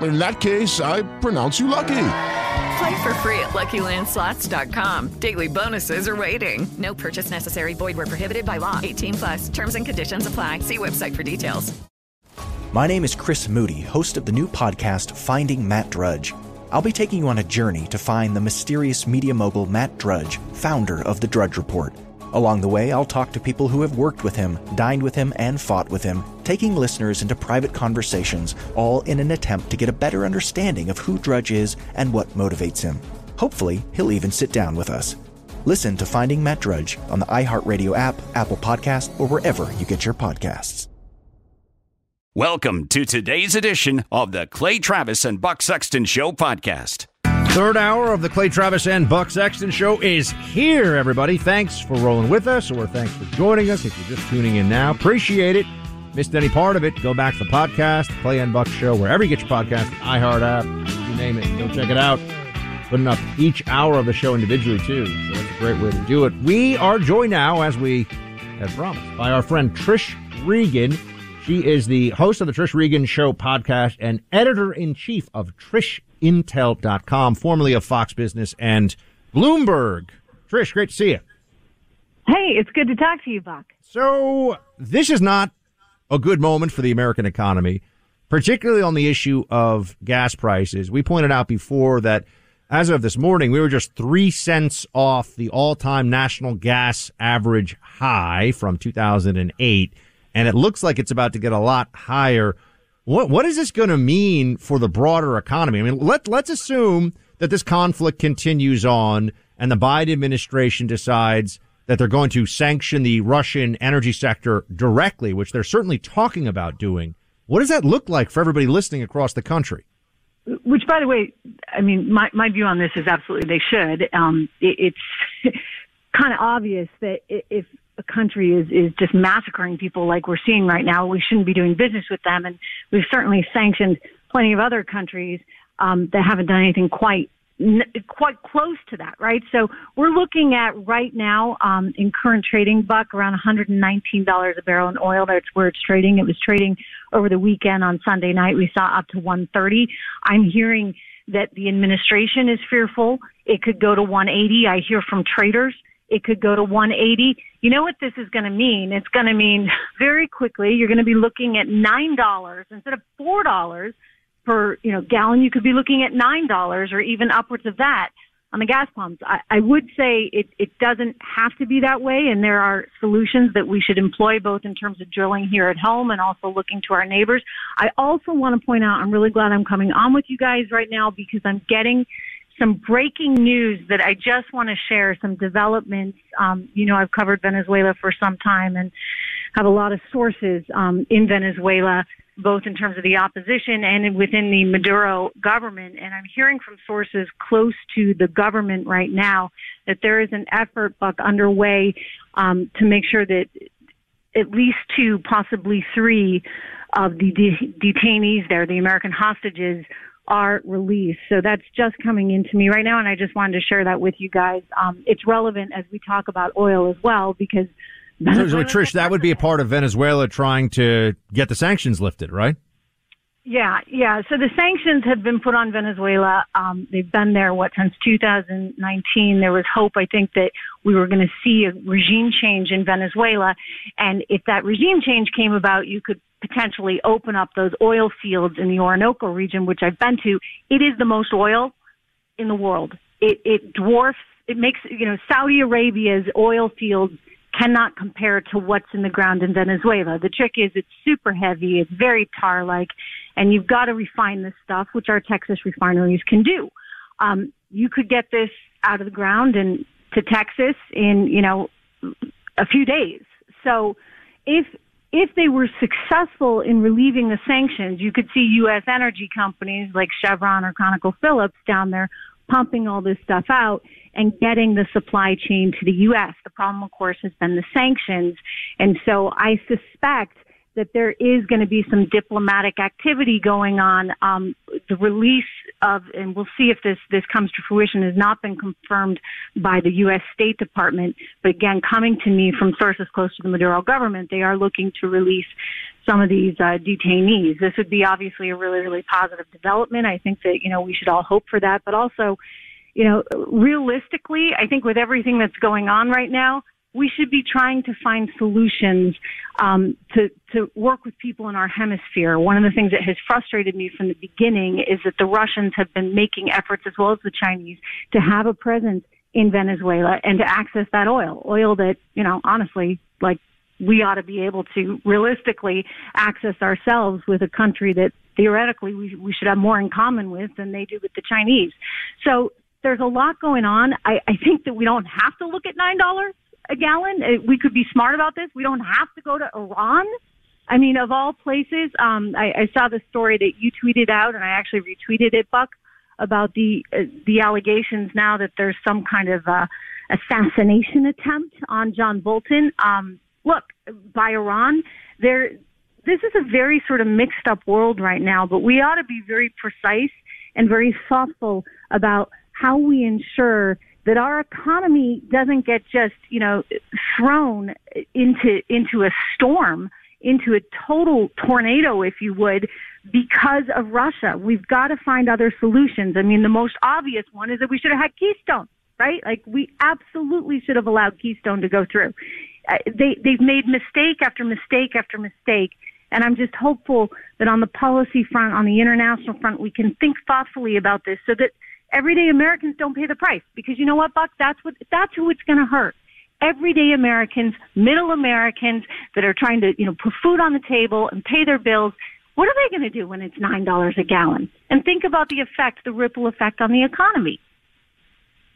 In that case, I pronounce you lucky. Play for free at LuckyLandSlots.com. Daily bonuses are waiting. No purchase necessary. Void where prohibited by law. 18 plus. Terms and conditions apply. See website for details. My name is Chris Moody, host of the new podcast Finding Matt Drudge. I'll be taking you on a journey to find the mysterious media mogul Matt Drudge, founder of the Drudge Report. Along the way, I'll talk to people who have worked with him, dined with him, and fought with him, taking listeners into private conversations, all in an attempt to get a better understanding of who Drudge is and what motivates him. Hopefully, he'll even sit down with us. Listen to Finding Matt Drudge on the iHeartRadio app, Apple Podcast, or wherever you get your podcasts. Welcome to today's edition of the Clay Travis and Buck Sexton Show podcast. Third hour of the Clay Travis and Buck Sexton Show is here, everybody. Thanks for rolling with us, or thanks for joining us. If you're just tuning in now, appreciate it. Missed any part of it, go back to the podcast, Clay and Buck Show, wherever you get your podcast, iHeart app, you name it, go check it out. Putting up each hour of the show individually, too. So that's a great way to do it. We are joined now, as we had promised, by our friend Trish Regan. She is the host of the Trish Regan Show podcast and editor in chief of TrishIntel.com, formerly of Fox Business and Bloomberg. Trish, great to see you. Hey, it's good to talk to you, Buck. So, this is not a good moment for the American economy, particularly on the issue of gas prices. We pointed out before that as of this morning, we were just three cents off the all time national gas average high from 2008 and it looks like it's about to get a lot higher. What what is this going to mean for the broader economy? I mean, let let's assume that this conflict continues on and the Biden administration decides that they're going to sanction the Russian energy sector directly, which they're certainly talking about doing. What does that look like for everybody listening across the country? Which, by the way, I mean, my, my view on this is absolutely they should. Um, it, it's kind of obvious that if country is, is just massacring people like we're seeing right now, we shouldn't be doing business with them. And we've certainly sanctioned plenty of other countries um, that haven't done anything quite quite close to that, right? So we're looking at right now um, in current trading, buck around $119 a barrel in oil. That's where it's trading. It was trading over the weekend on Sunday night. We saw up to 130. I'm hearing that the administration is fearful it could go to 180. I hear from traders it could go to 180. You know what this is going to mean? It's going to mean very quickly you're going to be looking at $9 instead of $4 per, you know, gallon. You could be looking at $9 or even upwards of that on the gas pumps. I, I would say it, it doesn't have to be that way, and there are solutions that we should employ both in terms of drilling here at home and also looking to our neighbors. I also want to point out, I'm really glad I'm coming on with you guys right now because I'm getting some breaking news that I just want to share, some developments. Um, you know, I've covered Venezuela for some time and have a lot of sources um, in Venezuela, both in terms of the opposition and within the Maduro government. And I'm hearing from sources close to the government right now that there is an effort, Buck, underway um, to make sure that at least two, possibly three of the de- detainees there, the American hostages, are released. So that's just coming into me right now, and I just wanted to share that with you guys. Um, it's relevant as we talk about oil as well because. So, so Trish, that would be a part of Venezuela trying to get the sanctions lifted, right? Yeah, yeah. So the sanctions have been put on Venezuela. Um, they've been there, what, since 2019. There was hope, I think, that we were going to see a regime change in Venezuela. And if that regime change came about, you could potentially open up those oil fields in the Orinoco region, which I've been to. It is the most oil in the world. It, it dwarfs, it makes, you know, Saudi Arabia's oil fields cannot compare to what's in the ground in Venezuela. The trick is it's super heavy, it's very tar like, and you've got to refine this stuff, which our Texas refineries can do. Um, you could get this out of the ground and to Texas in, you know, a few days. So if if they were successful in relieving the sanctions, you could see U.S. energy companies like Chevron or ConocoPhillips down there pumping all this stuff out and getting the supply chain to the U.S. The problem, of course, has been the sanctions. And so I suspect that there is going to be some diplomatic activity going on. Um, the release of, and we'll see if this this comes to fruition, has not been confirmed by the U.S. State Department. But again, coming to me from sources close to the Maduro government, they are looking to release some of these uh, detainees. This would be obviously a really really positive development. I think that you know we should all hope for that, but also. You know, realistically, I think with everything that's going on right now, we should be trying to find solutions um, to to work with people in our hemisphere. One of the things that has frustrated me from the beginning is that the Russians have been making efforts, as well as the Chinese, to have a presence in Venezuela and to access that oil, oil that you know, honestly, like we ought to be able to realistically access ourselves with a country that theoretically we, we should have more in common with than they do with the Chinese. So there's a lot going on. I, I think that we don't have to look at nine dollars a gallon. Uh, we could be smart about this. We don't have to go to Iran. I mean, of all places, um, I, I saw the story that you tweeted out, and I actually retweeted it, Buck, about the uh, the allegations now that there's some kind of uh, assassination attempt on John Bolton. Um, look, by Iran, there. This is a very sort of mixed up world right now, but we ought to be very precise and very thoughtful about how we ensure that our economy doesn't get just, you know, thrown into, into a storm, into a total tornado, if you would, because of Russia. We've got to find other solutions. I mean, the most obvious one is that we should have had Keystone, right? Like we absolutely should have allowed Keystone to go through. Uh, they, they've made mistake after mistake after mistake. And I'm just hopeful that on the policy front, on the international front, we can think thoughtfully about this so that everyday Americans don't pay the price because you know what, Buck? That's what that's who it's going to hurt. Everyday Americans, middle Americans that are trying to you know put food on the table and pay their bills. What are they going to do when it's nine dollars a gallon? And think about the effect, the ripple effect on the economy.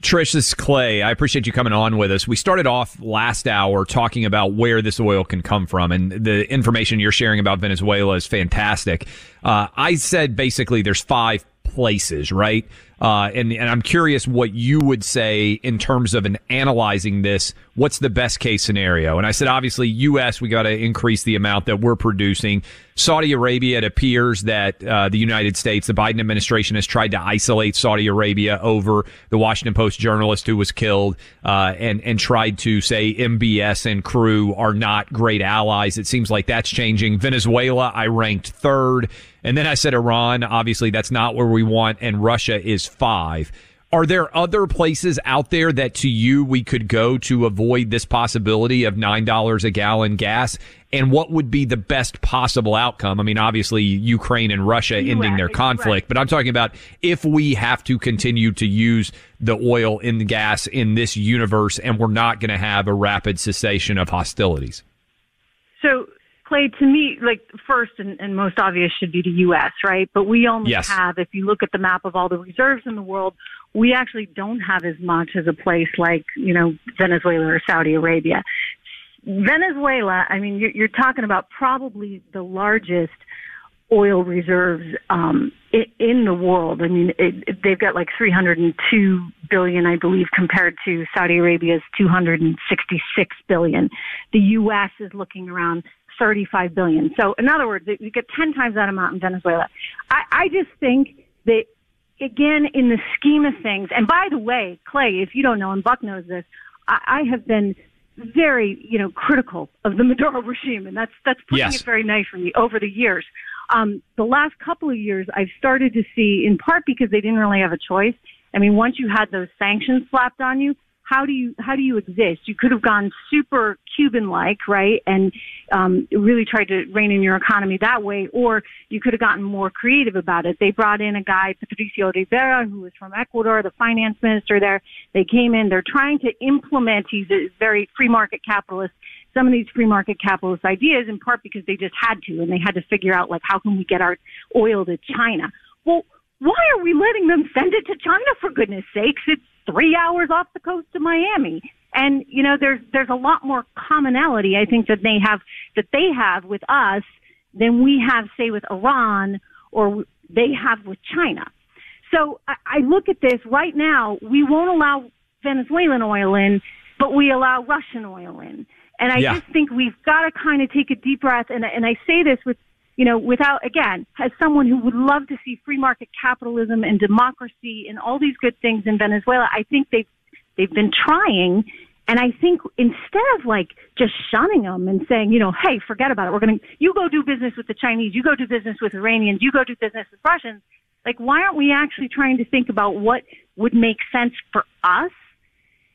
Trish, this is Clay. I appreciate you coming on with us. We started off last hour talking about where this oil can come from, and the information you're sharing about Venezuela is fantastic. Uh, I said basically there's five places, right? Uh, and, and I'm curious what you would say in terms of an analyzing this. What's the best case scenario? And I said, obviously, U.S., we got to increase the amount that we're producing. Saudi Arabia, it appears that uh, the United States, the Biden administration has tried to isolate Saudi Arabia over the Washington Post journalist who was killed, uh, and, and tried to say MBS and crew are not great allies. It seems like that's changing. Venezuela, I ranked third. And then I said Iran, obviously that's not where we want, and Russia is five. Are there other places out there that to you we could go to avoid this possibility of $9 a gallon gas? And what would be the best possible outcome? I mean, obviously Ukraine and Russia ending their conflict, but I'm talking about if we have to continue to use the oil in the gas in this universe and we're not going to have a rapid cessation of hostilities. So Clay, to me, like first and, and, most obvious should be the U.S., right? But we only yes. have, if you look at the map of all the reserves in the world, we actually don't have as much as a place like, you know, Venezuela or Saudi Arabia. Venezuela, I mean, you're, you're talking about probably the largest oil reserves um, in, in the world. I mean, it, it, they've got like 302 billion, I believe, compared to Saudi Arabia's 266 billion. The U.S. is looking around 35 billion. So in other words, you get 10 times that amount in Venezuela. I, I just think that again, in the scheme of things, and by the way, Clay, if you don't know, and Buck knows this, I, I have been very, you know, critical of the Maduro regime, and that's that's putting yes. it very nicely over the years. Um, the last couple of years, I've started to see, in part because they didn't really have a choice. I mean, once you had those sanctions slapped on you, how do you how do you exist? You could have gone super Cuban-like, right, and um, really tried to rein in your economy that way, or you could have gotten more creative about it. They brought in a guy, Patricio Rivera, who was from Ecuador, the finance minister there. They came in. They're trying to implement. He's a very free market capitalist. Some of these free market capitalist ideas, in part because they just had to, and they had to figure out like how can we get our oil to China. Well, why are we letting them send it to China for goodness sakes? It's three hours off the coast of Miami. And, you know, there's, there's a lot more commonality, I think, that they have, that they have with us than we have, say, with Iran or they have with China. So I, I look at this right now, we won't allow Venezuelan oil in, but we allow Russian oil in. And I Yeah. just think we've got to kind of take a deep breath. And, and I say this with, you know, without, again, as someone who would love to see free market capitalism and democracy and all these good things in Venezuela, I think they've, they've been trying. And I think instead of like just shunning them and saying, you know, hey, forget about it. We're going to, you go do business with the Chinese, you go do business with Iranians, you go do business with Russians. Like, why aren't we actually trying to think about what would make sense for us?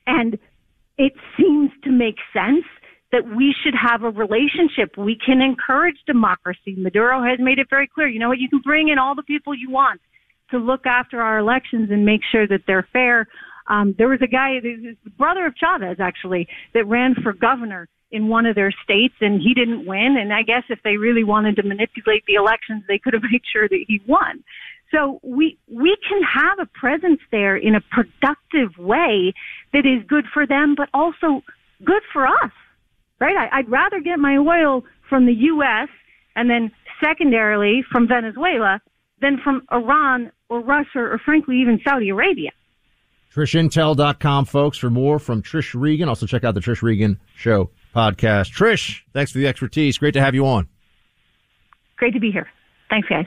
And it seems to make sense that we should have a relationship. We can encourage democracy. Maduro has made it very clear. You know what? You can bring in all the people you want to look after our elections and make sure that they're fair. Um, there was a guy, the brother of Chavez actually, that ran for governor in one of their states and he didn't win. And I guess if they really wanted to manipulate the elections, they could have made sure that he won. So we, we can have a presence there in a productive way that is good for them, but also good for us, right? I, I'd rather get my oil from the U.S. and then secondarily from Venezuela than from Iran or Russia or frankly even Saudi Arabia. TrishIntel.com, folks, for more from Trish Regan. Also, check out the Trish Regan Show podcast. Trish, thanks for the expertise. Great to have you on. Great to be here. Thanks, guys.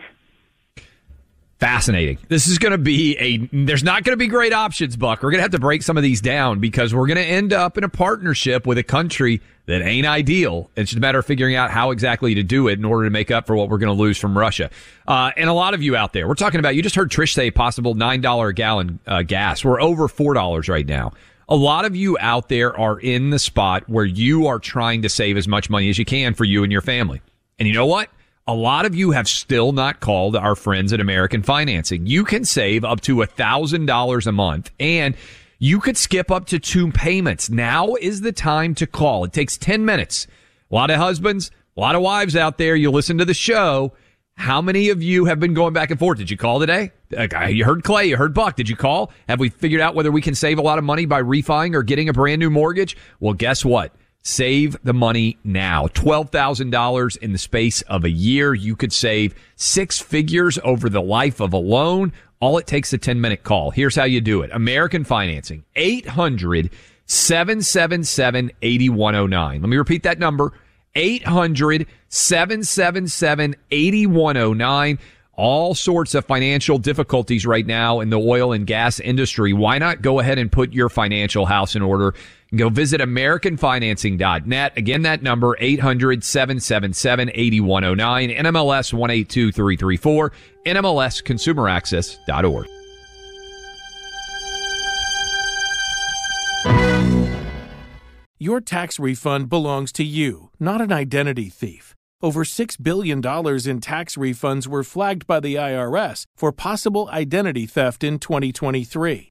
Fascinating. This is going to be a, there's not going to be great options, Buck. We're going to have to break some of these down because we're going to end up in a partnership with a country that ain't ideal. It's just a matter of figuring out how exactly to do it in order to make up for what we're going to lose from Russia. Uh, and a lot of you out there, we're talking about, you just heard Trish say possible $9 a gallon uh, gas. We're over $4 right now. A lot of you out there are in the spot where you are trying to save as much money as you can for you and your family. And you know what? A lot of you have still not called our friends at American Financing. You can save up to $1,000 a month and you could skip up to two payments. Now is the time to call. It takes 10 minutes. A lot of husbands, a lot of wives out there, you listen to the show. How many of you have been going back and forth? Did you call today? Uh, You heard Clay, you heard Buck. Did you call? Have we figured out whether we can save a lot of money by refining or getting a brand new mortgage? Well, guess what? Save the money now. $12,000 in the space of a year. You could save six figures over the life of a loan. All it takes a 10 minute call. Here's how you do it. American Financing, 800 777 8109. Let me repeat that number. 800 777 8109. All sorts of financial difficulties right now in the oil and gas industry. Why not go ahead and put your financial house in order? Go visit AmericanFinancing.net. Again, that number, 800 777 8109, NMLS 182334, NMLSConsumerAccess.org. Your tax refund belongs to you, not an identity thief. Over $6 billion in tax refunds were flagged by the IRS for possible identity theft in 2023.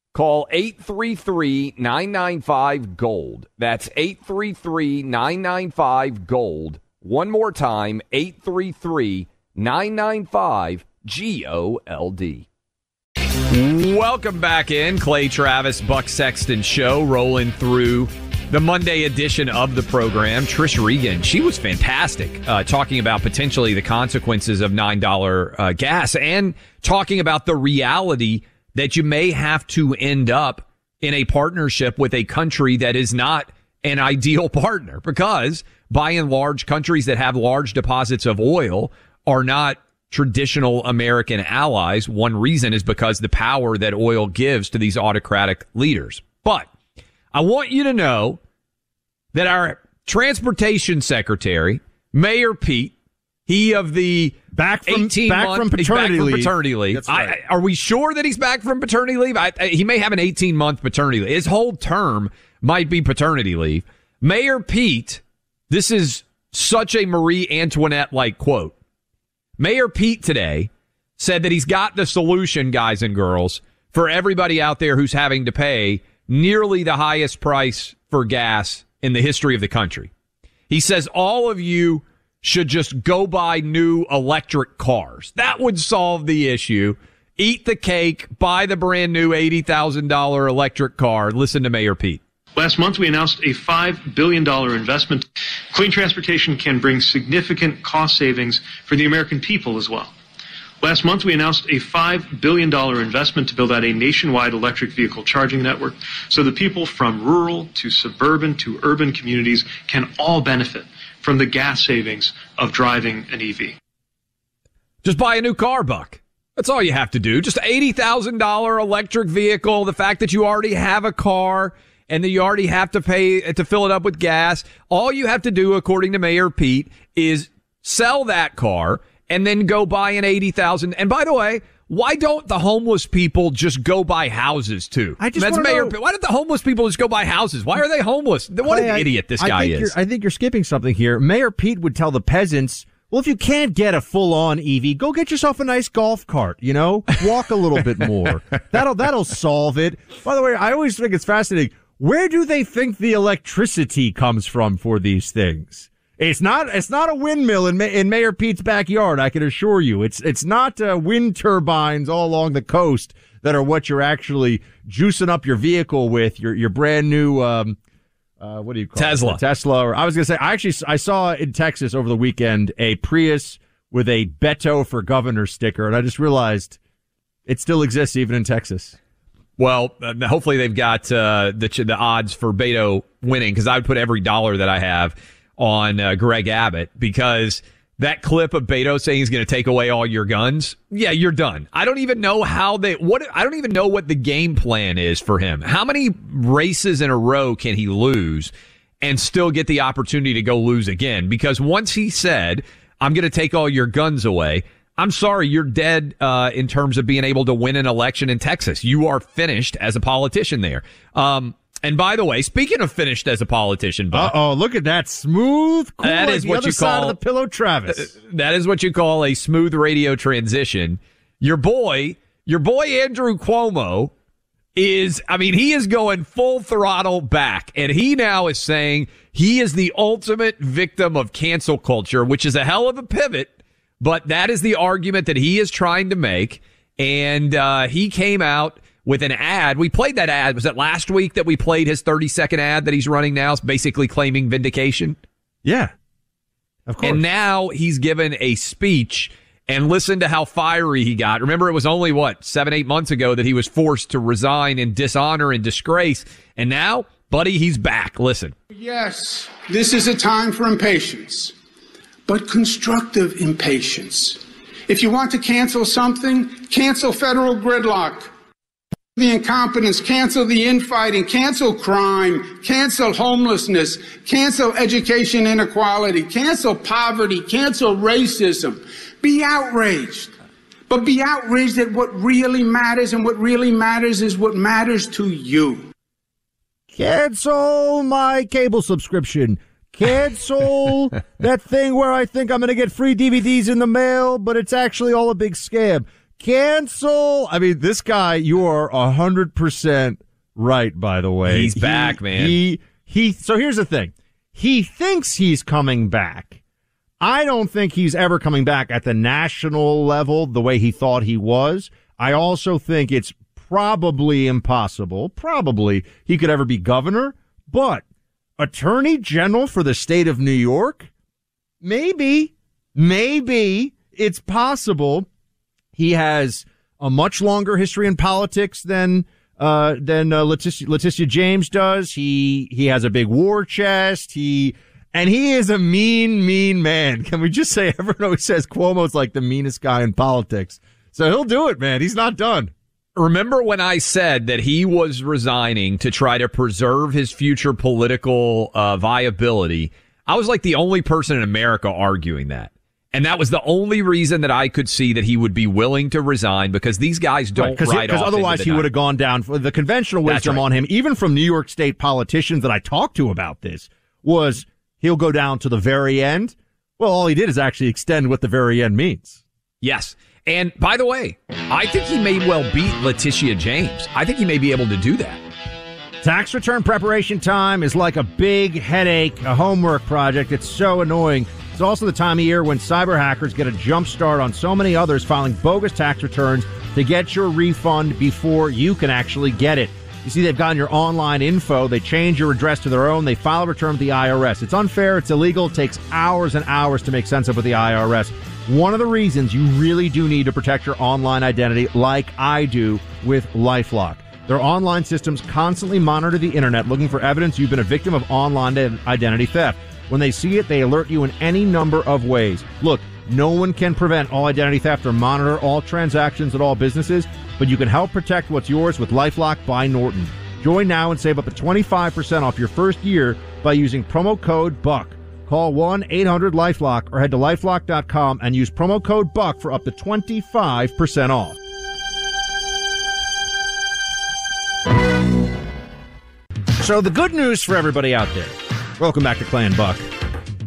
Call 833 995 Gold. That's 833 995 Gold. One more time 833 995 G O L D. Welcome back in. Clay Travis, Buck Sexton Show rolling through the Monday edition of the program. Trish Regan, she was fantastic, uh, talking about potentially the consequences of $9 uh, gas and talking about the reality that you may have to end up in a partnership with a country that is not an ideal partner because by and large countries that have large deposits of oil are not traditional American allies. One reason is because the power that oil gives to these autocratic leaders. But I want you to know that our transportation secretary, Mayor Pete, he of the back from 18 back month, from paternity back from leave. paternity leave. Right. I- are we sure that he's back from paternity leave? I, I- he may have an 18 month paternity leave. His whole term might be paternity leave. Mayor Pete, this is such a Marie Antoinette like quote. Mayor Pete today said that he's got the solution, guys and girls, for everybody out there who's having to pay nearly the highest price for gas in the history of the country. He says all of you should just go buy new electric cars. That would solve the issue. Eat the cake, buy the brand new $80,000 electric car. Listen to Mayor Pete. Last month, we announced a $5 billion investment. Clean transportation can bring significant cost savings for the American people as well. Last month, we announced a $5 billion investment to build out a nationwide electric vehicle charging network so that people from rural to suburban to urban communities can all benefit from the gas savings of driving an EV. Just buy a new car, Buck. That's all you have to do. Just $80,000 electric vehicle. The fact that you already have a car and that you already have to pay to fill it up with gas. All you have to do, according to Mayor Pete, is sell that car and then go buy an 80,000. And by the way, why don't the homeless people just go buy houses too? I just That's Mayor know- Why don't the homeless people just go buy houses? Why are they homeless? What Clay, an I- idiot this I guy think is. I think you're skipping something here. Mayor Pete would tell the peasants, well, if you can't get a full on EV, go get yourself a nice golf cart, you know? Walk a little bit more. That'll, that'll solve it. By the way, I always think it's fascinating. Where do they think the electricity comes from for these things? It's not, it's not a windmill in, in Mayor Pete's backyard. I can assure you. It's, it's not uh, wind turbines all along the coast that are what you're actually juicing up your vehicle with. Your, your brand new, um, uh, what do you call Tesla. it? Tesla. Or I was going to say, I actually I saw in Texas over the weekend a Prius with a Beto for governor sticker, and I just realized it still exists even in Texas. Well, uh, hopefully they've got uh, the the odds for Beto winning because I would put every dollar that I have on uh, Greg Abbott because that clip of Beto saying he's going to take away all your guns. Yeah, you're done. I don't even know how they what I don't even know what the game plan is for him. How many races in a row can he lose and still get the opportunity to go lose again? Because once he said, "I'm going to take all your guns away." I'm sorry, you're dead uh, in terms of being able to win an election in Texas. You are finished as a politician there. Um, And by the way, speaking of finished as a politician, uh oh, look at that smooth. Cool that is what you call of the pillow, Travis. That is what you call a smooth radio transition. Your boy, your boy Andrew Cuomo is, I mean, he is going full throttle back, and he now is saying he is the ultimate victim of cancel culture, which is a hell of a pivot. But that is the argument that he is trying to make, and uh, he came out with an ad. We played that ad. Was it last week that we played his 30 second ad that he's running now? It's basically claiming vindication. Yeah. Of course. And now he's given a speech and listen to how fiery he got. Remember, it was only what, seven, eight months ago that he was forced to resign in dishonor and disgrace. And now, buddy, he's back. Listen. Yes, this is a time for impatience, but constructive impatience. If you want to cancel something, cancel federal gridlock the incompetence, cancel the infighting, cancel crime, cancel homelessness, cancel education inequality, cancel poverty, cancel racism. Be outraged. But be outraged at what really matters, and what really matters is what matters to you. Cancel my cable subscription. Cancel that thing where I think I'm going to get free DVDs in the mail, but it's actually all a big scam. Cancel. I mean, this guy, you are a hundred percent right. By the way, he's he, back, man. He he. So here's the thing. He thinks he's coming back. I don't think he's ever coming back at the national level the way he thought he was. I also think it's probably impossible. Probably he could ever be governor, but attorney general for the state of New York? Maybe, maybe it's possible. He has a much longer history in politics than uh, than uh, Letitia, Letitia James does. He he has a big war chest. He and he is a mean, mean man. Can we just say everyone always says Cuomo's like the meanest guy in politics. So he'll do it, man. He's not done. Remember when I said that he was resigning to try to preserve his future political uh, viability? I was like the only person in America arguing that. And that was the only reason that I could see that he would be willing to resign because these guys don't right, Because otherwise he would have gone down. The conventional wisdom right. on him, even from New York State politicians that I talked to about this, was he'll go down to the very end. Well, all he did is actually extend what the very end means. Yes. And by the way, I think he may well beat Letitia James. I think he may be able to do that. Tax return preparation time is like a big headache, a homework project. It's so annoying. It's also the time of year when cyber hackers get a jump start on so many others filing bogus tax returns to get your refund before you can actually get it. You see, they've gotten your online info. They change your address to their own. They file a return with the IRS. It's unfair. It's illegal. It takes hours and hours to make sense of with the IRS. One of the reasons you really do need to protect your online identity, like I do with Lifelock. Their online systems constantly monitor the internet looking for evidence you've been a victim of online identity theft. When they see it, they alert you in any number of ways. Look, no one can prevent all identity theft or monitor all transactions at all businesses, but you can help protect what's yours with Lifelock by Norton. Join now and save up to 25% off your first year by using promo code BUCK. Call 1 800 Lifelock or head to lifelock.com and use promo code BUCK for up to 25% off. So, the good news for everybody out there Welcome back to Clay and Buck.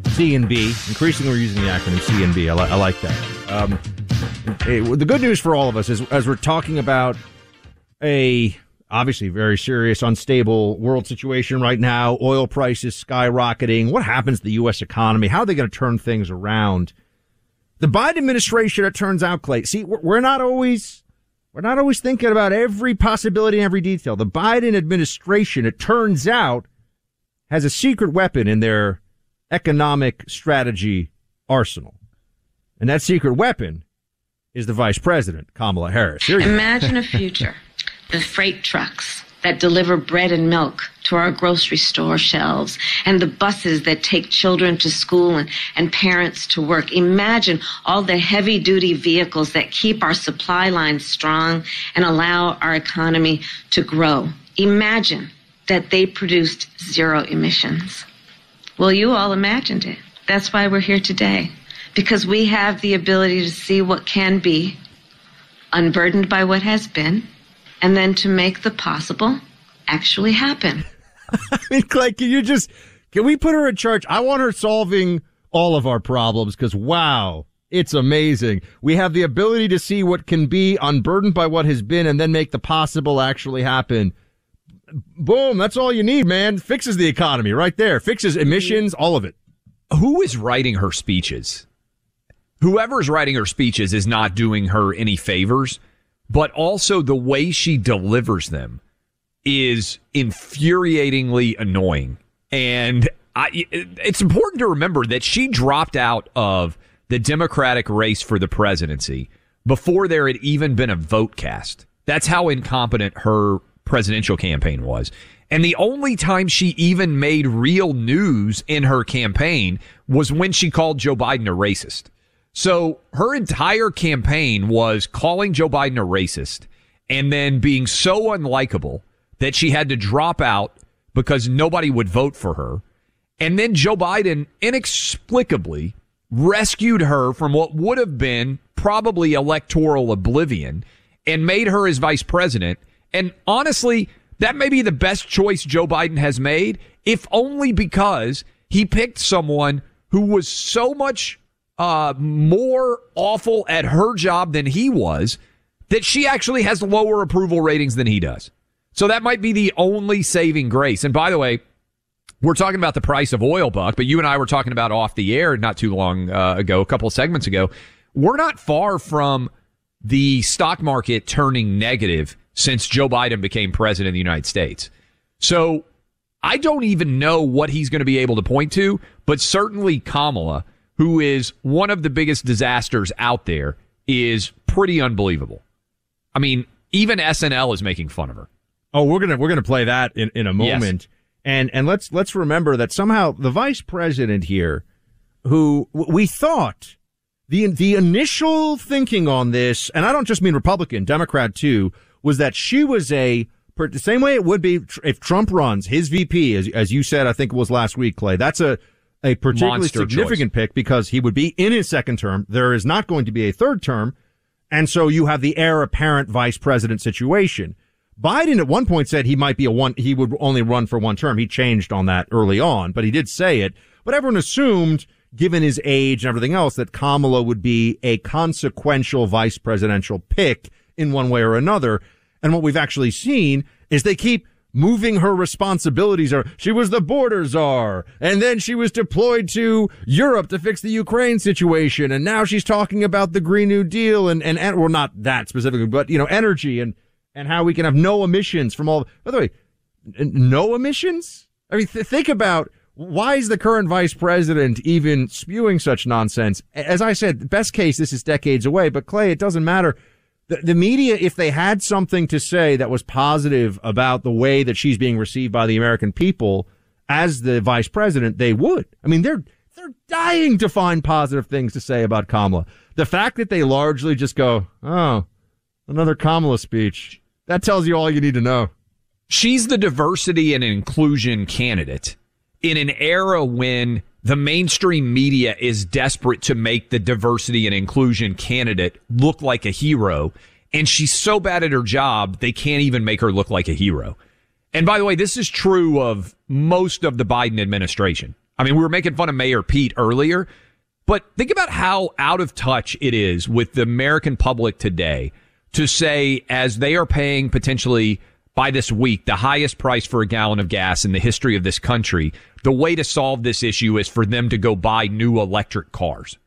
C and B. Increasingly, we're using the acronym C and B. I, li- I like that. Um, hey, the good news for all of us is as we're talking about a obviously very serious, unstable world situation right now, oil prices skyrocketing. What happens to the U.S. economy? How are they going to turn things around? The Biden administration, it turns out, Clay. See, we're not always we're not always thinking about every possibility and every detail. The Biden administration, it turns out, has a secret weapon in their economic strategy arsenal. And that secret weapon is the vice president, Kamala Harris. Imagine a future. The freight trucks that deliver bread and milk to our grocery store shelves and the buses that take children to school and, and parents to work. Imagine all the heavy duty vehicles that keep our supply lines strong and allow our economy to grow. Imagine that they produced zero emissions. Well, you all imagined it. That's why we're here today, because we have the ability to see what can be, unburdened by what has been, and then to make the possible actually happen. I mean, Clay, can you just can we put her in charge? I want her solving all of our problems because wow, it's amazing. We have the ability to see what can be unburdened by what has been and then make the possible actually happen. Boom, that's all you need, man. Fixes the economy right there. Fixes emissions, mm. all of it. Who is writing her speeches? Whoever's writing her speeches is not doing her any favors, but also the way she delivers them is infuriatingly annoying. And I, it's important to remember that she dropped out of the Democratic race for the presidency before there had even been a vote cast. That's how incompetent her presidential campaign was. And the only time she even made real news in her campaign was when she called Joe Biden a racist. So her entire campaign was calling Joe Biden a racist and then being so unlikable that she had to drop out because nobody would vote for her. And then Joe Biden inexplicably rescued her from what would have been probably electoral oblivion and made her his vice president. And honestly, that may be the best choice Joe Biden has made, if only because he picked someone who was so much uh, more awful at her job than he was that she actually has lower approval ratings than he does. So that might be the only saving grace. And by the way, we're talking about the price of oil, Buck, but you and I were talking about off the air not too long uh, ago, a couple of segments ago. We're not far from the stock market turning negative since Joe Biden became president of the United States. So I don't even know what he's going to be able to point to, but certainly Kamala, who is one of the biggest disasters out there, is pretty unbelievable. I mean, even SNL is making fun of her. Oh, we're gonna we're gonna play that in, in a moment. Yes. And and let's let's remember that somehow the vice president here, who we thought the the initial thinking on this, and I don't just mean Republican, Democrat too, was that she was a the same way it would be if Trump runs his VP, as as you said, I think it was last week, Clay. That's a a particularly Monster significant choice. pick because he would be in his second term. There is not going to be a third term, and so you have the heir apparent vice president situation. Biden at one point said he might be a one, he would only run for one term. He changed on that early on, but he did say it. But everyone assumed, given his age and everything else, that Kamala would be a consequential vice presidential pick in one way or another. And what we've actually seen is they keep moving her responsibilities or she was the border czar and then she was deployed to Europe to fix the Ukraine situation and now she's talking about the Green New Deal and and, and well not that specifically but you know energy and and how we can have no emissions from all. By the way, no emissions. I mean, th- think about why is the current vice president even spewing such nonsense? As I said, best case, this is decades away. But Clay, it doesn't matter. The, the media, if they had something to say that was positive about the way that she's being received by the American people as the vice president, they would. I mean, they're they're dying to find positive things to say about Kamala. The fact that they largely just go, "Oh, another Kamala speech," That tells you all you need to know. She's the diversity and inclusion candidate in an era when the mainstream media is desperate to make the diversity and inclusion candidate look like a hero. And she's so bad at her job, they can't even make her look like a hero. And by the way, this is true of most of the Biden administration. I mean, we were making fun of Mayor Pete earlier, but think about how out of touch it is with the American public today to say as they are paying potentially by this week the highest price for a gallon of gas in the history of this country, the way to solve this issue is for them to go buy new electric cars.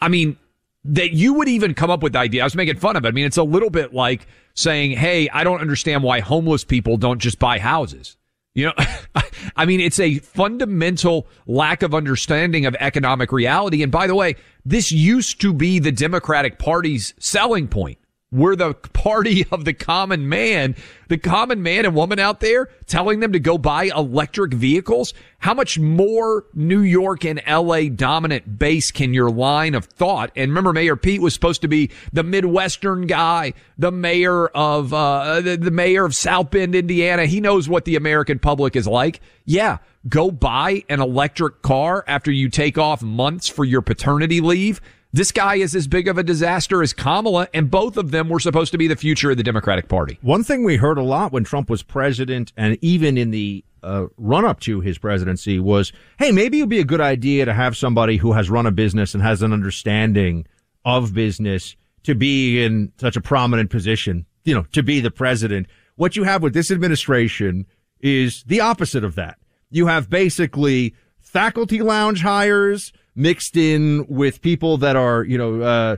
I mean, that you would even come up with the idea. I was making fun of it. I mean, it's a little bit like saying, Hey, I don't understand why homeless people don't just buy houses. You know, I mean, it's a fundamental lack of understanding of economic reality. And by the way, this used to be the Democratic Party's selling point. We're the party of the common man, the common man and woman out there telling them to go buy electric vehicles. How much more New York and LA dominant base can your line of thought? And remember, Mayor Pete was supposed to be the Midwestern guy, the mayor of, uh, the, the mayor of South Bend, Indiana. He knows what the American public is like. Yeah. go buy an electric car after you take off months for your paternity leave. This guy is as big of a disaster as Kamala, and both of them were supposed to be the future of the Democratic Party. One thing we heard a lot when Trump was president and even in the uh, run up to his presidency was, hey, maybe it would be a good idea to have somebody who has run a business and has an understanding of business to be in such a prominent position, you know, to be the president. What you have with this administration is the opposite of that. You have basically faculty lounge hires mixed in with people that are, you know, uh,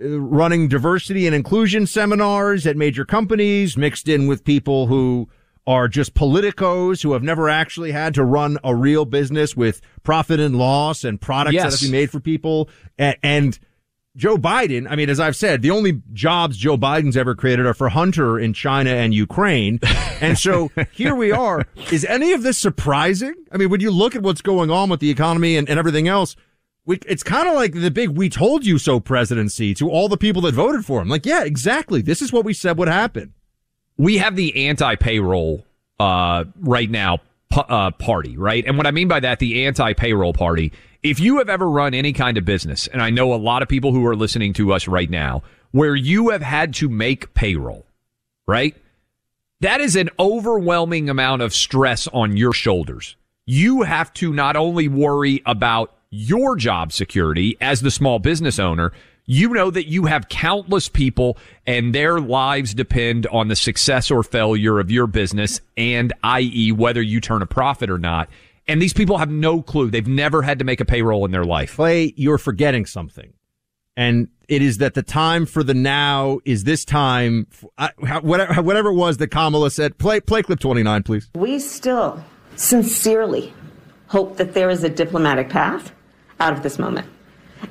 running diversity and inclusion seminars at major companies, mixed in with people who are just politicos who have never actually had to run a real business with profit and loss and products Yes. that have to be made for people. And, and Joe Biden, I mean, as I've said, the only jobs Joe Biden's ever created are for Hunter in China and Ukraine. And so here we are. Is any of this surprising? I mean, when you look at what's going on with the economy and, and everything else, we, it's kind of like the big we told you so presidency to all the people that voted for him. Like, yeah, exactly. This is what we said would happen. we have the anti-payroll uh, right now p- uh, party, right? And what I mean by that, the anti-payroll party. If you have ever run any kind of business, and I know a lot of people who are listening to us right now, where you have had to make payroll, right? That is an overwhelming amount of stress on your shoulders. You have to not only worry about your job security as the small business owner, you know that you have countless people and their lives depend on the success or failure of your business and i.e. whether you turn a profit or not. And these people have no clue. They've never had to make a payroll in their life. Clay, you're forgetting something. And it is that the time for the now is this time, uh, whatever, whatever it was that Kamala said. Play, play clip 29, please. We still sincerely hope that there is a diplomatic path out of this moment.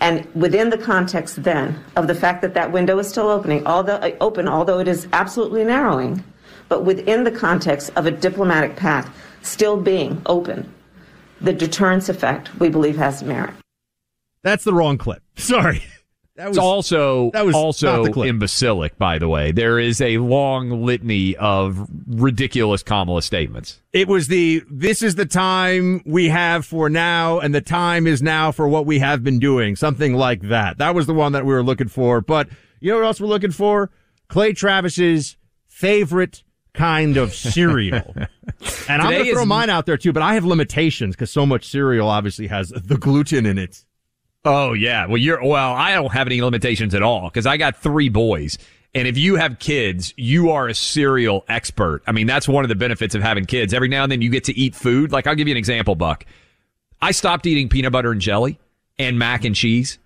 And within the context then of the fact that that window is still opening, although uh, open, although it is absolutely narrowing, but within the context of a diplomatic path still being open, the deterrence effect we believe has merit. That's the wrong clip. Sorry. That it's also that was also imbecilic, by the way. There is a long litany of ridiculous Kamala statements. It was the, this is the time we have for now, and the time is now for what we have been doing. Something like that. That was the one that we were looking for. But you know what else we're looking for? Clay Travis's favorite kind of cereal. and I'm going to throw is- mine out there too, but I have limitations because so much cereal obviously has the gluten in it. Oh yeah. Well, you're well. I don't have any limitations at all because I got three boys. And if you have kids, you are a cereal expert. I mean, that's one of the benefits of having kids. Every now and then you get to eat food. Like I'll give you an example, Buck. I stopped eating peanut butter and jelly and mac and cheese.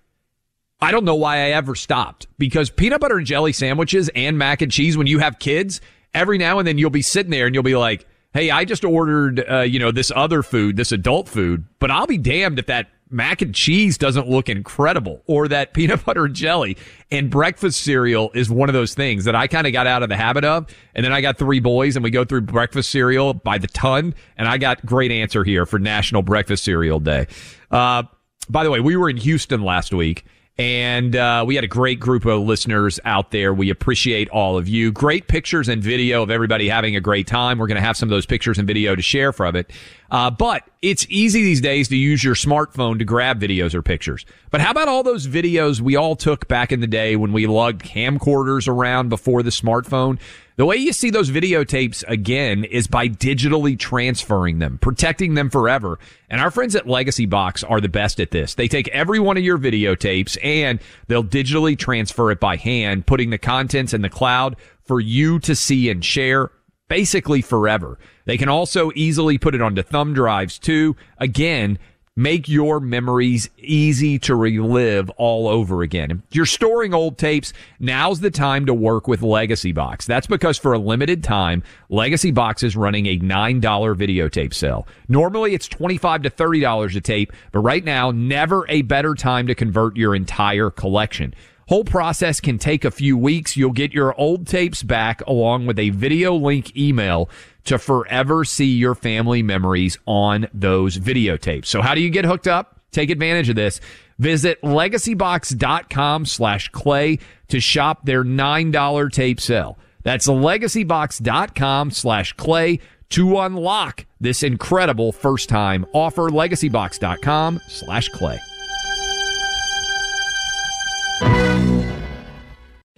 I don't know why I ever stopped because peanut butter and jelly sandwiches and mac and cheese, when you have kids, every now and then you'll be sitting there and you'll be like, Hey, I just ordered, uh, you know, this other food, this adult food, but I'll be damned if that mac and cheese doesn't look incredible or that peanut butter and jelly and breakfast cereal is one of those things that I kind of got out of the habit of. And then I got three boys and we go through breakfast cereal by the ton. And I got great answer here for National Breakfast Cereal Day. Uh, by the way, we were in Houston last week and uh, we had a great group of listeners out there. We appreciate all of you. Great pictures and video of everybody having a great time. We're going to have some of those pictures and video to share from it. Uh, but it's easy these days to use your smartphone to grab videos or pictures. But how about all those videos we all took back in the day when we lugged camcorders around before the smartphone? The way you see those videotapes again is by digitally transferring them, protecting them forever. And our friends at Legacy Box are the best at this. They take every one of your videotapes and they'll digitally transfer it by hand, putting the contents in the cloud for you to see and share basically forever. They can also easily put it onto thumb drives too. Again, make your memories easy to relive all over again. If you're storing old tapes, now's the time to work with Legacy Box. That's because for a limited time, Legacy Box is running a $9 videotape sale. Normally it's $25 to $30 a tape, but right now, never a better time to convert your entire collection. Whole process can take a few weeks. You'll get your old tapes back along with a video link email to forever see your family memories on those videotapes. So how do you get hooked up? Take advantage of this. Visit legacybox.com slash clay to shop their $9 tape sale. That's legacybox.com slash clay. to unlock this incredible first time offer. Legacybox.com slash clay.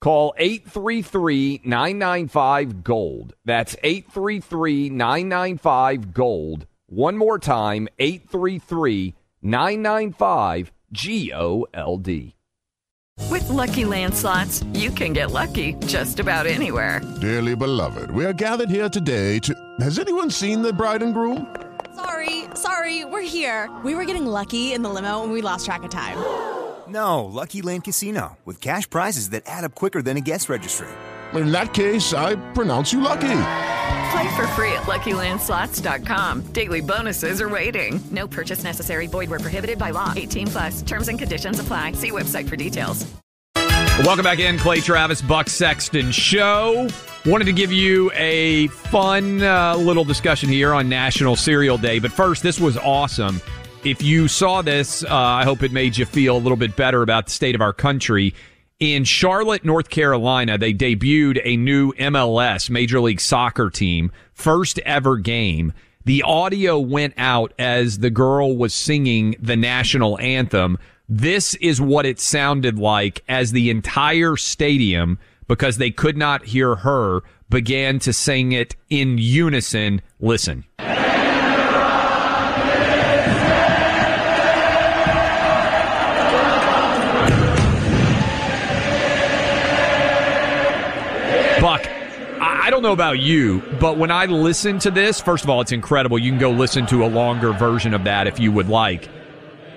Call 833 995 Gold. That's 833 995 Gold. One more time 833 995 G O L D. With Lucky Land slots, you can get lucky just about anywhere. Dearly beloved, we are gathered here today to. Has anyone seen the bride and groom? Sorry, sorry, we're here. We were getting lucky in the limo and we lost track of time. No, Lucky Land Casino, with cash prizes that add up quicker than a guest registry. In that case, I pronounce you lucky. Play for free at LuckyLandSlots.com. Daily bonuses are waiting. No purchase necessary. Void where prohibited by law. 18 plus. Terms and conditions apply. See website for details. Welcome back in, Clay Travis, Buck Sexton Show. Wanted to give you a fun uh, little discussion here on National Cereal Day. But first, this was awesome. If you saw this, uh, I hope it made you feel a little bit better about the state of our country. In Charlotte, North Carolina, they debuted a new MLS, Major League Soccer team, first ever game. The audio went out as the girl was singing the national anthem. This is what it sounded like as the entire stadium, because they could not hear her, began to sing it in unison. Listen. Don't know about you, but when I listen to this, first of all, it's incredible. You can go listen to a longer version of that if you would like.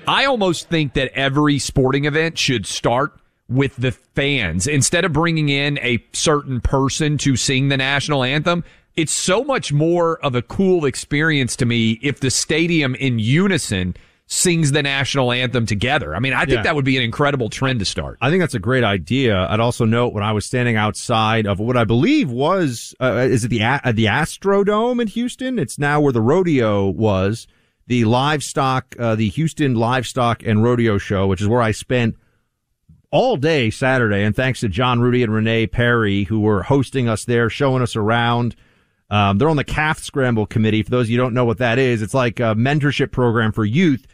I almost think that every sporting event should start with the fans. Instead of bringing in a certain person to sing the national anthem, it's so much more of a cool experience to me if the stadium in unison sings the national anthem together. I mean, I think Yeah. that would be an incredible trend to start. I think that's a great idea. I'd also note when I was standing outside of what I believe was, uh, is it the uh, the Astrodome in Houston? It's now where the rodeo was, the livestock, uh, the Houston Livestock and Rodeo Show, which is where I spent all day Saturday. And thanks to John Rudy and Renee Perry, who were hosting us there, showing us around. Um, they're on the Calf Scramble Committee. For those of you who don't know what that is, it's like a mentorship program for youth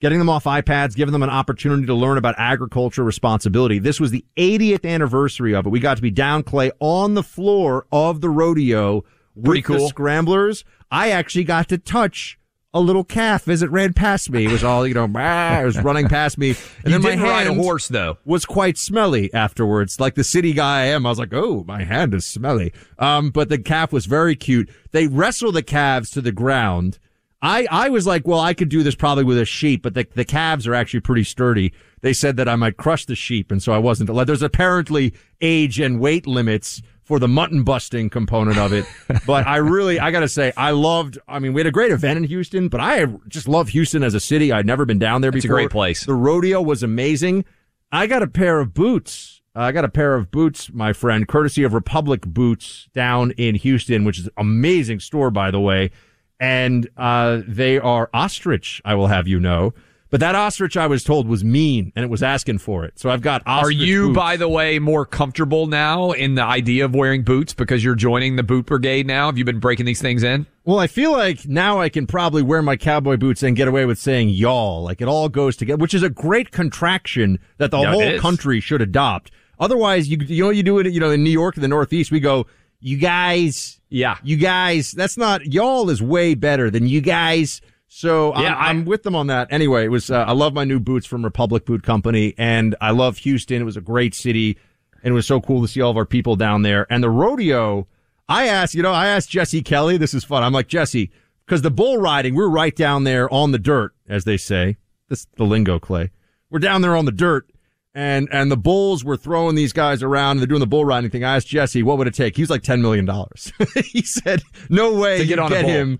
getting them off iPads, giving them an opportunity to learn about agriculture responsibility. This was the 80th anniversary of it. We got to be down clay on the floor of the rodeo Pretty with the scramblers. I actually got to touch a little calf as it ran past me. It was all, you know, it was running past me. And You then my didn't ride a horse, though. Was quite smelly afterwards. Like the city guy I am, I was like, oh, my hand is smelly. Um, but the calf was very cute. They wrestle the calves to the ground. I, I was like, well, I could do this probably with a sheep, but the, the calves are actually pretty sturdy. They said that I might crush the sheep, and so I wasn't. Like, There's apparently age and weight limits for the mutton busting component of it. but I really, I gotta say, I loved, I mean, we had a great event in Houston, but I just love Houston as a city. I'd never been down there It's a before. great place. The rodeo was amazing. I got a pair of boots. I got a pair of boots, my friend, courtesy of Republic Boots down in Houston, which is an amazing store, by the way. And uh, they are ostrich. I will have you know. But that ostrich, I was told, was mean, and it was asking for it. So I've got. Are you, boots. by the way, more comfortable now in the idea of wearing boots because you're joining the boot brigade now? Have you been breaking these things in? Well, I feel like now I can probably wear my cowboy boots and get away with saying y'all. Like it all goes together, which is a great contraction that the Yeah, whole country should adopt. Otherwise, you you know you do it. You know, in New York, in the Northeast, we go, you guys, yeah, you guys. That's not y'all is way better than you guys. So Yeah, I'm, I'm with them on that. Anyway, it was uh, I love my new boots from Republic Boot Company, and I love Houston. It was a great city, and it was so cool to see all of our people down there. And the rodeo, I asked, you know, I asked Jesse Kelly. This is fun. I'm like Jesse, because the bull riding, we're right down there on the dirt, as they say. This the lingo, Clay. We're down there on the dirt. And and the bulls were throwing these guys around. And they're doing the bull riding thing. I asked Jesse, what would it take? He was like ten million dollars. he said, "No way To get on get him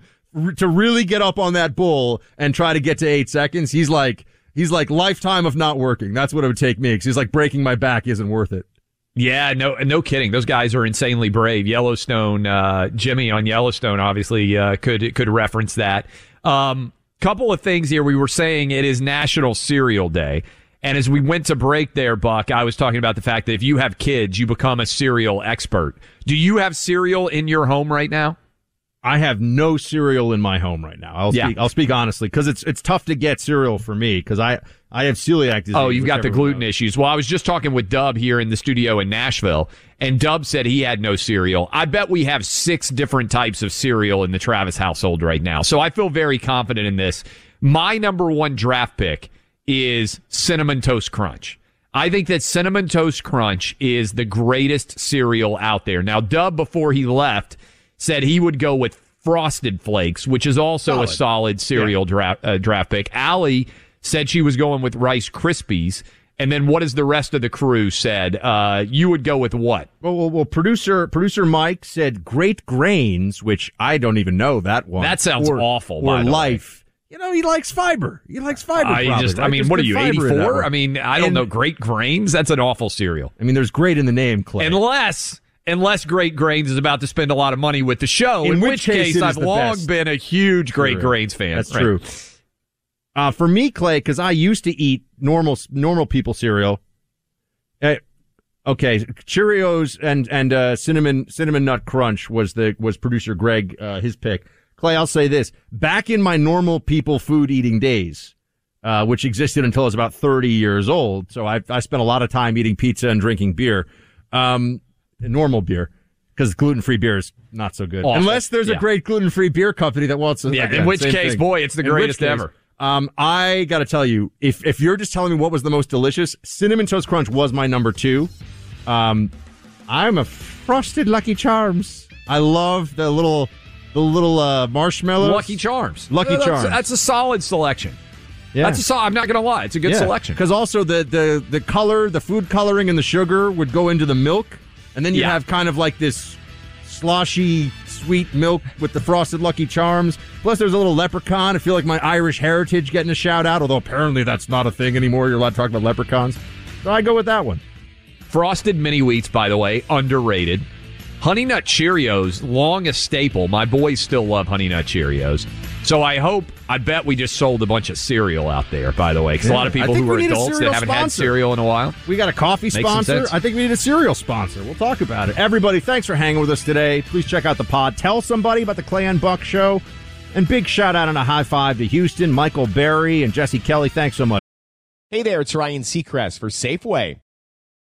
to really get up on that bull and try to get to eight seconds." He's like, he's like lifetime of not working. That's what it would take me. Because he's like breaking my back isn't worth it. Yeah, no, no kidding. Those guys are insanely brave. Yellowstone, uh, Jimmy on Yellowstone, obviously uh, could could reference that. Um, couple of things here. We were saying it is National Cereal Day, and as we went to break there, Buck, I was talking about the fact that if you have kids, you become a cereal expert. Do you have cereal in your home right now? I have no cereal in my home right now. I'll Yeah. speak. I'll speak honestly because it's it's tough to get cereal for me because I I have celiac disease. Oh, you've got the gluten issues. Well, I was just talking with Dub here in the studio in Nashville, and Dub said he had no cereal. I bet we have six different types of cereal in the Travis household right now. So I feel very confident in this. My number one draft pick is Cinnamon Toast Crunch. I think that Cinnamon Toast Crunch is the greatest cereal out there. Now, Dub, before he left, said he would go with Frosted Flakes, which is also a Solid. solid cereal draft, uh, draft pick. Allie said she was going with Rice Krispies. And then what is the rest of the crew said? Uh, you would go with what? Well, well, well, producer producer Mike said Great Grains, which I don't even know that one. That sounds Or- awful, Or by the way. Life. You know, he likes fiber. He likes fiber. I probably, just, I mean, There's what are you, fiber in 84? I mean, I don't And- know. Great Grains? That's an awful cereal. I mean, there's great in the name, Clay. Unless, unless Great Grains is about to spend a lot of money with the show, in, which, case, it is I've long best. been a huge Great True. Grains fan. That's Right. true. Uh, for me, Clay, because I used to eat normal normal people cereal. Uh, okay, Cheerios and and uh, cinnamon cinnamon nut crunch was the was producer Greg uh, his pick. Clay, I'll say this: back in my normal people food eating days, uh, which existed until I was about thirty years old, so I I spent a lot of time eating pizza and drinking beer, um, normal beer. Because gluten free beer is not so good, Awful. unless there's Yeah. a great gluten free beer company that wants. To Yeah, again, in which case, thing. boy, it's the In greatest case, ever. Um, I got to tell you, if if you're just telling me what was the most delicious, cinnamon toast crunch was my number two. Um, I'm a frosted Lucky Charms. I love the little the little uh, marshmallows. Lucky Charms. Lucky That's- Charms. That's a solid selection. Yeah. That's a sol- I'm not going to lie. It's a good selection. Because also the, the the color, the food coloring, and the sugar would go into the milk, and then you Yeah. have kind of like this sloshy sweet milk with the frosted Lucky Charms. Plus, there's a little leprechaun. I feel like my Irish heritage getting a shout out, although apparently that's not a thing anymore. You're allowed to talk about leprechauns, so I go with that one. Frosted mini wheats, by the way, underrated. Honey Nut Cheerios, long a staple. My boys still love Honey Nut Cheerios. So I hope, I bet we just sold a bunch of cereal out there, by the way. Because a lot of people who are adults that haven't had cereal in a while. We got a coffee Makes sponsor. I think we need a cereal sponsor. We'll talk about it. Everybody, thanks for hanging with us today. Please check out the pod. Tell somebody about the Clay and Buck show. And big shout out and a high five to Houston, Michael Berry, and Jesse Kelly. Thanks so much. Hey there, it's Ryan Seacrest for Safeway.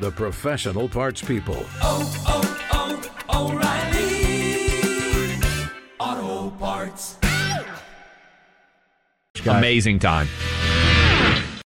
The professional parts people. Oh, oh, oh, O'Reilly Auto Parts. Amazing time.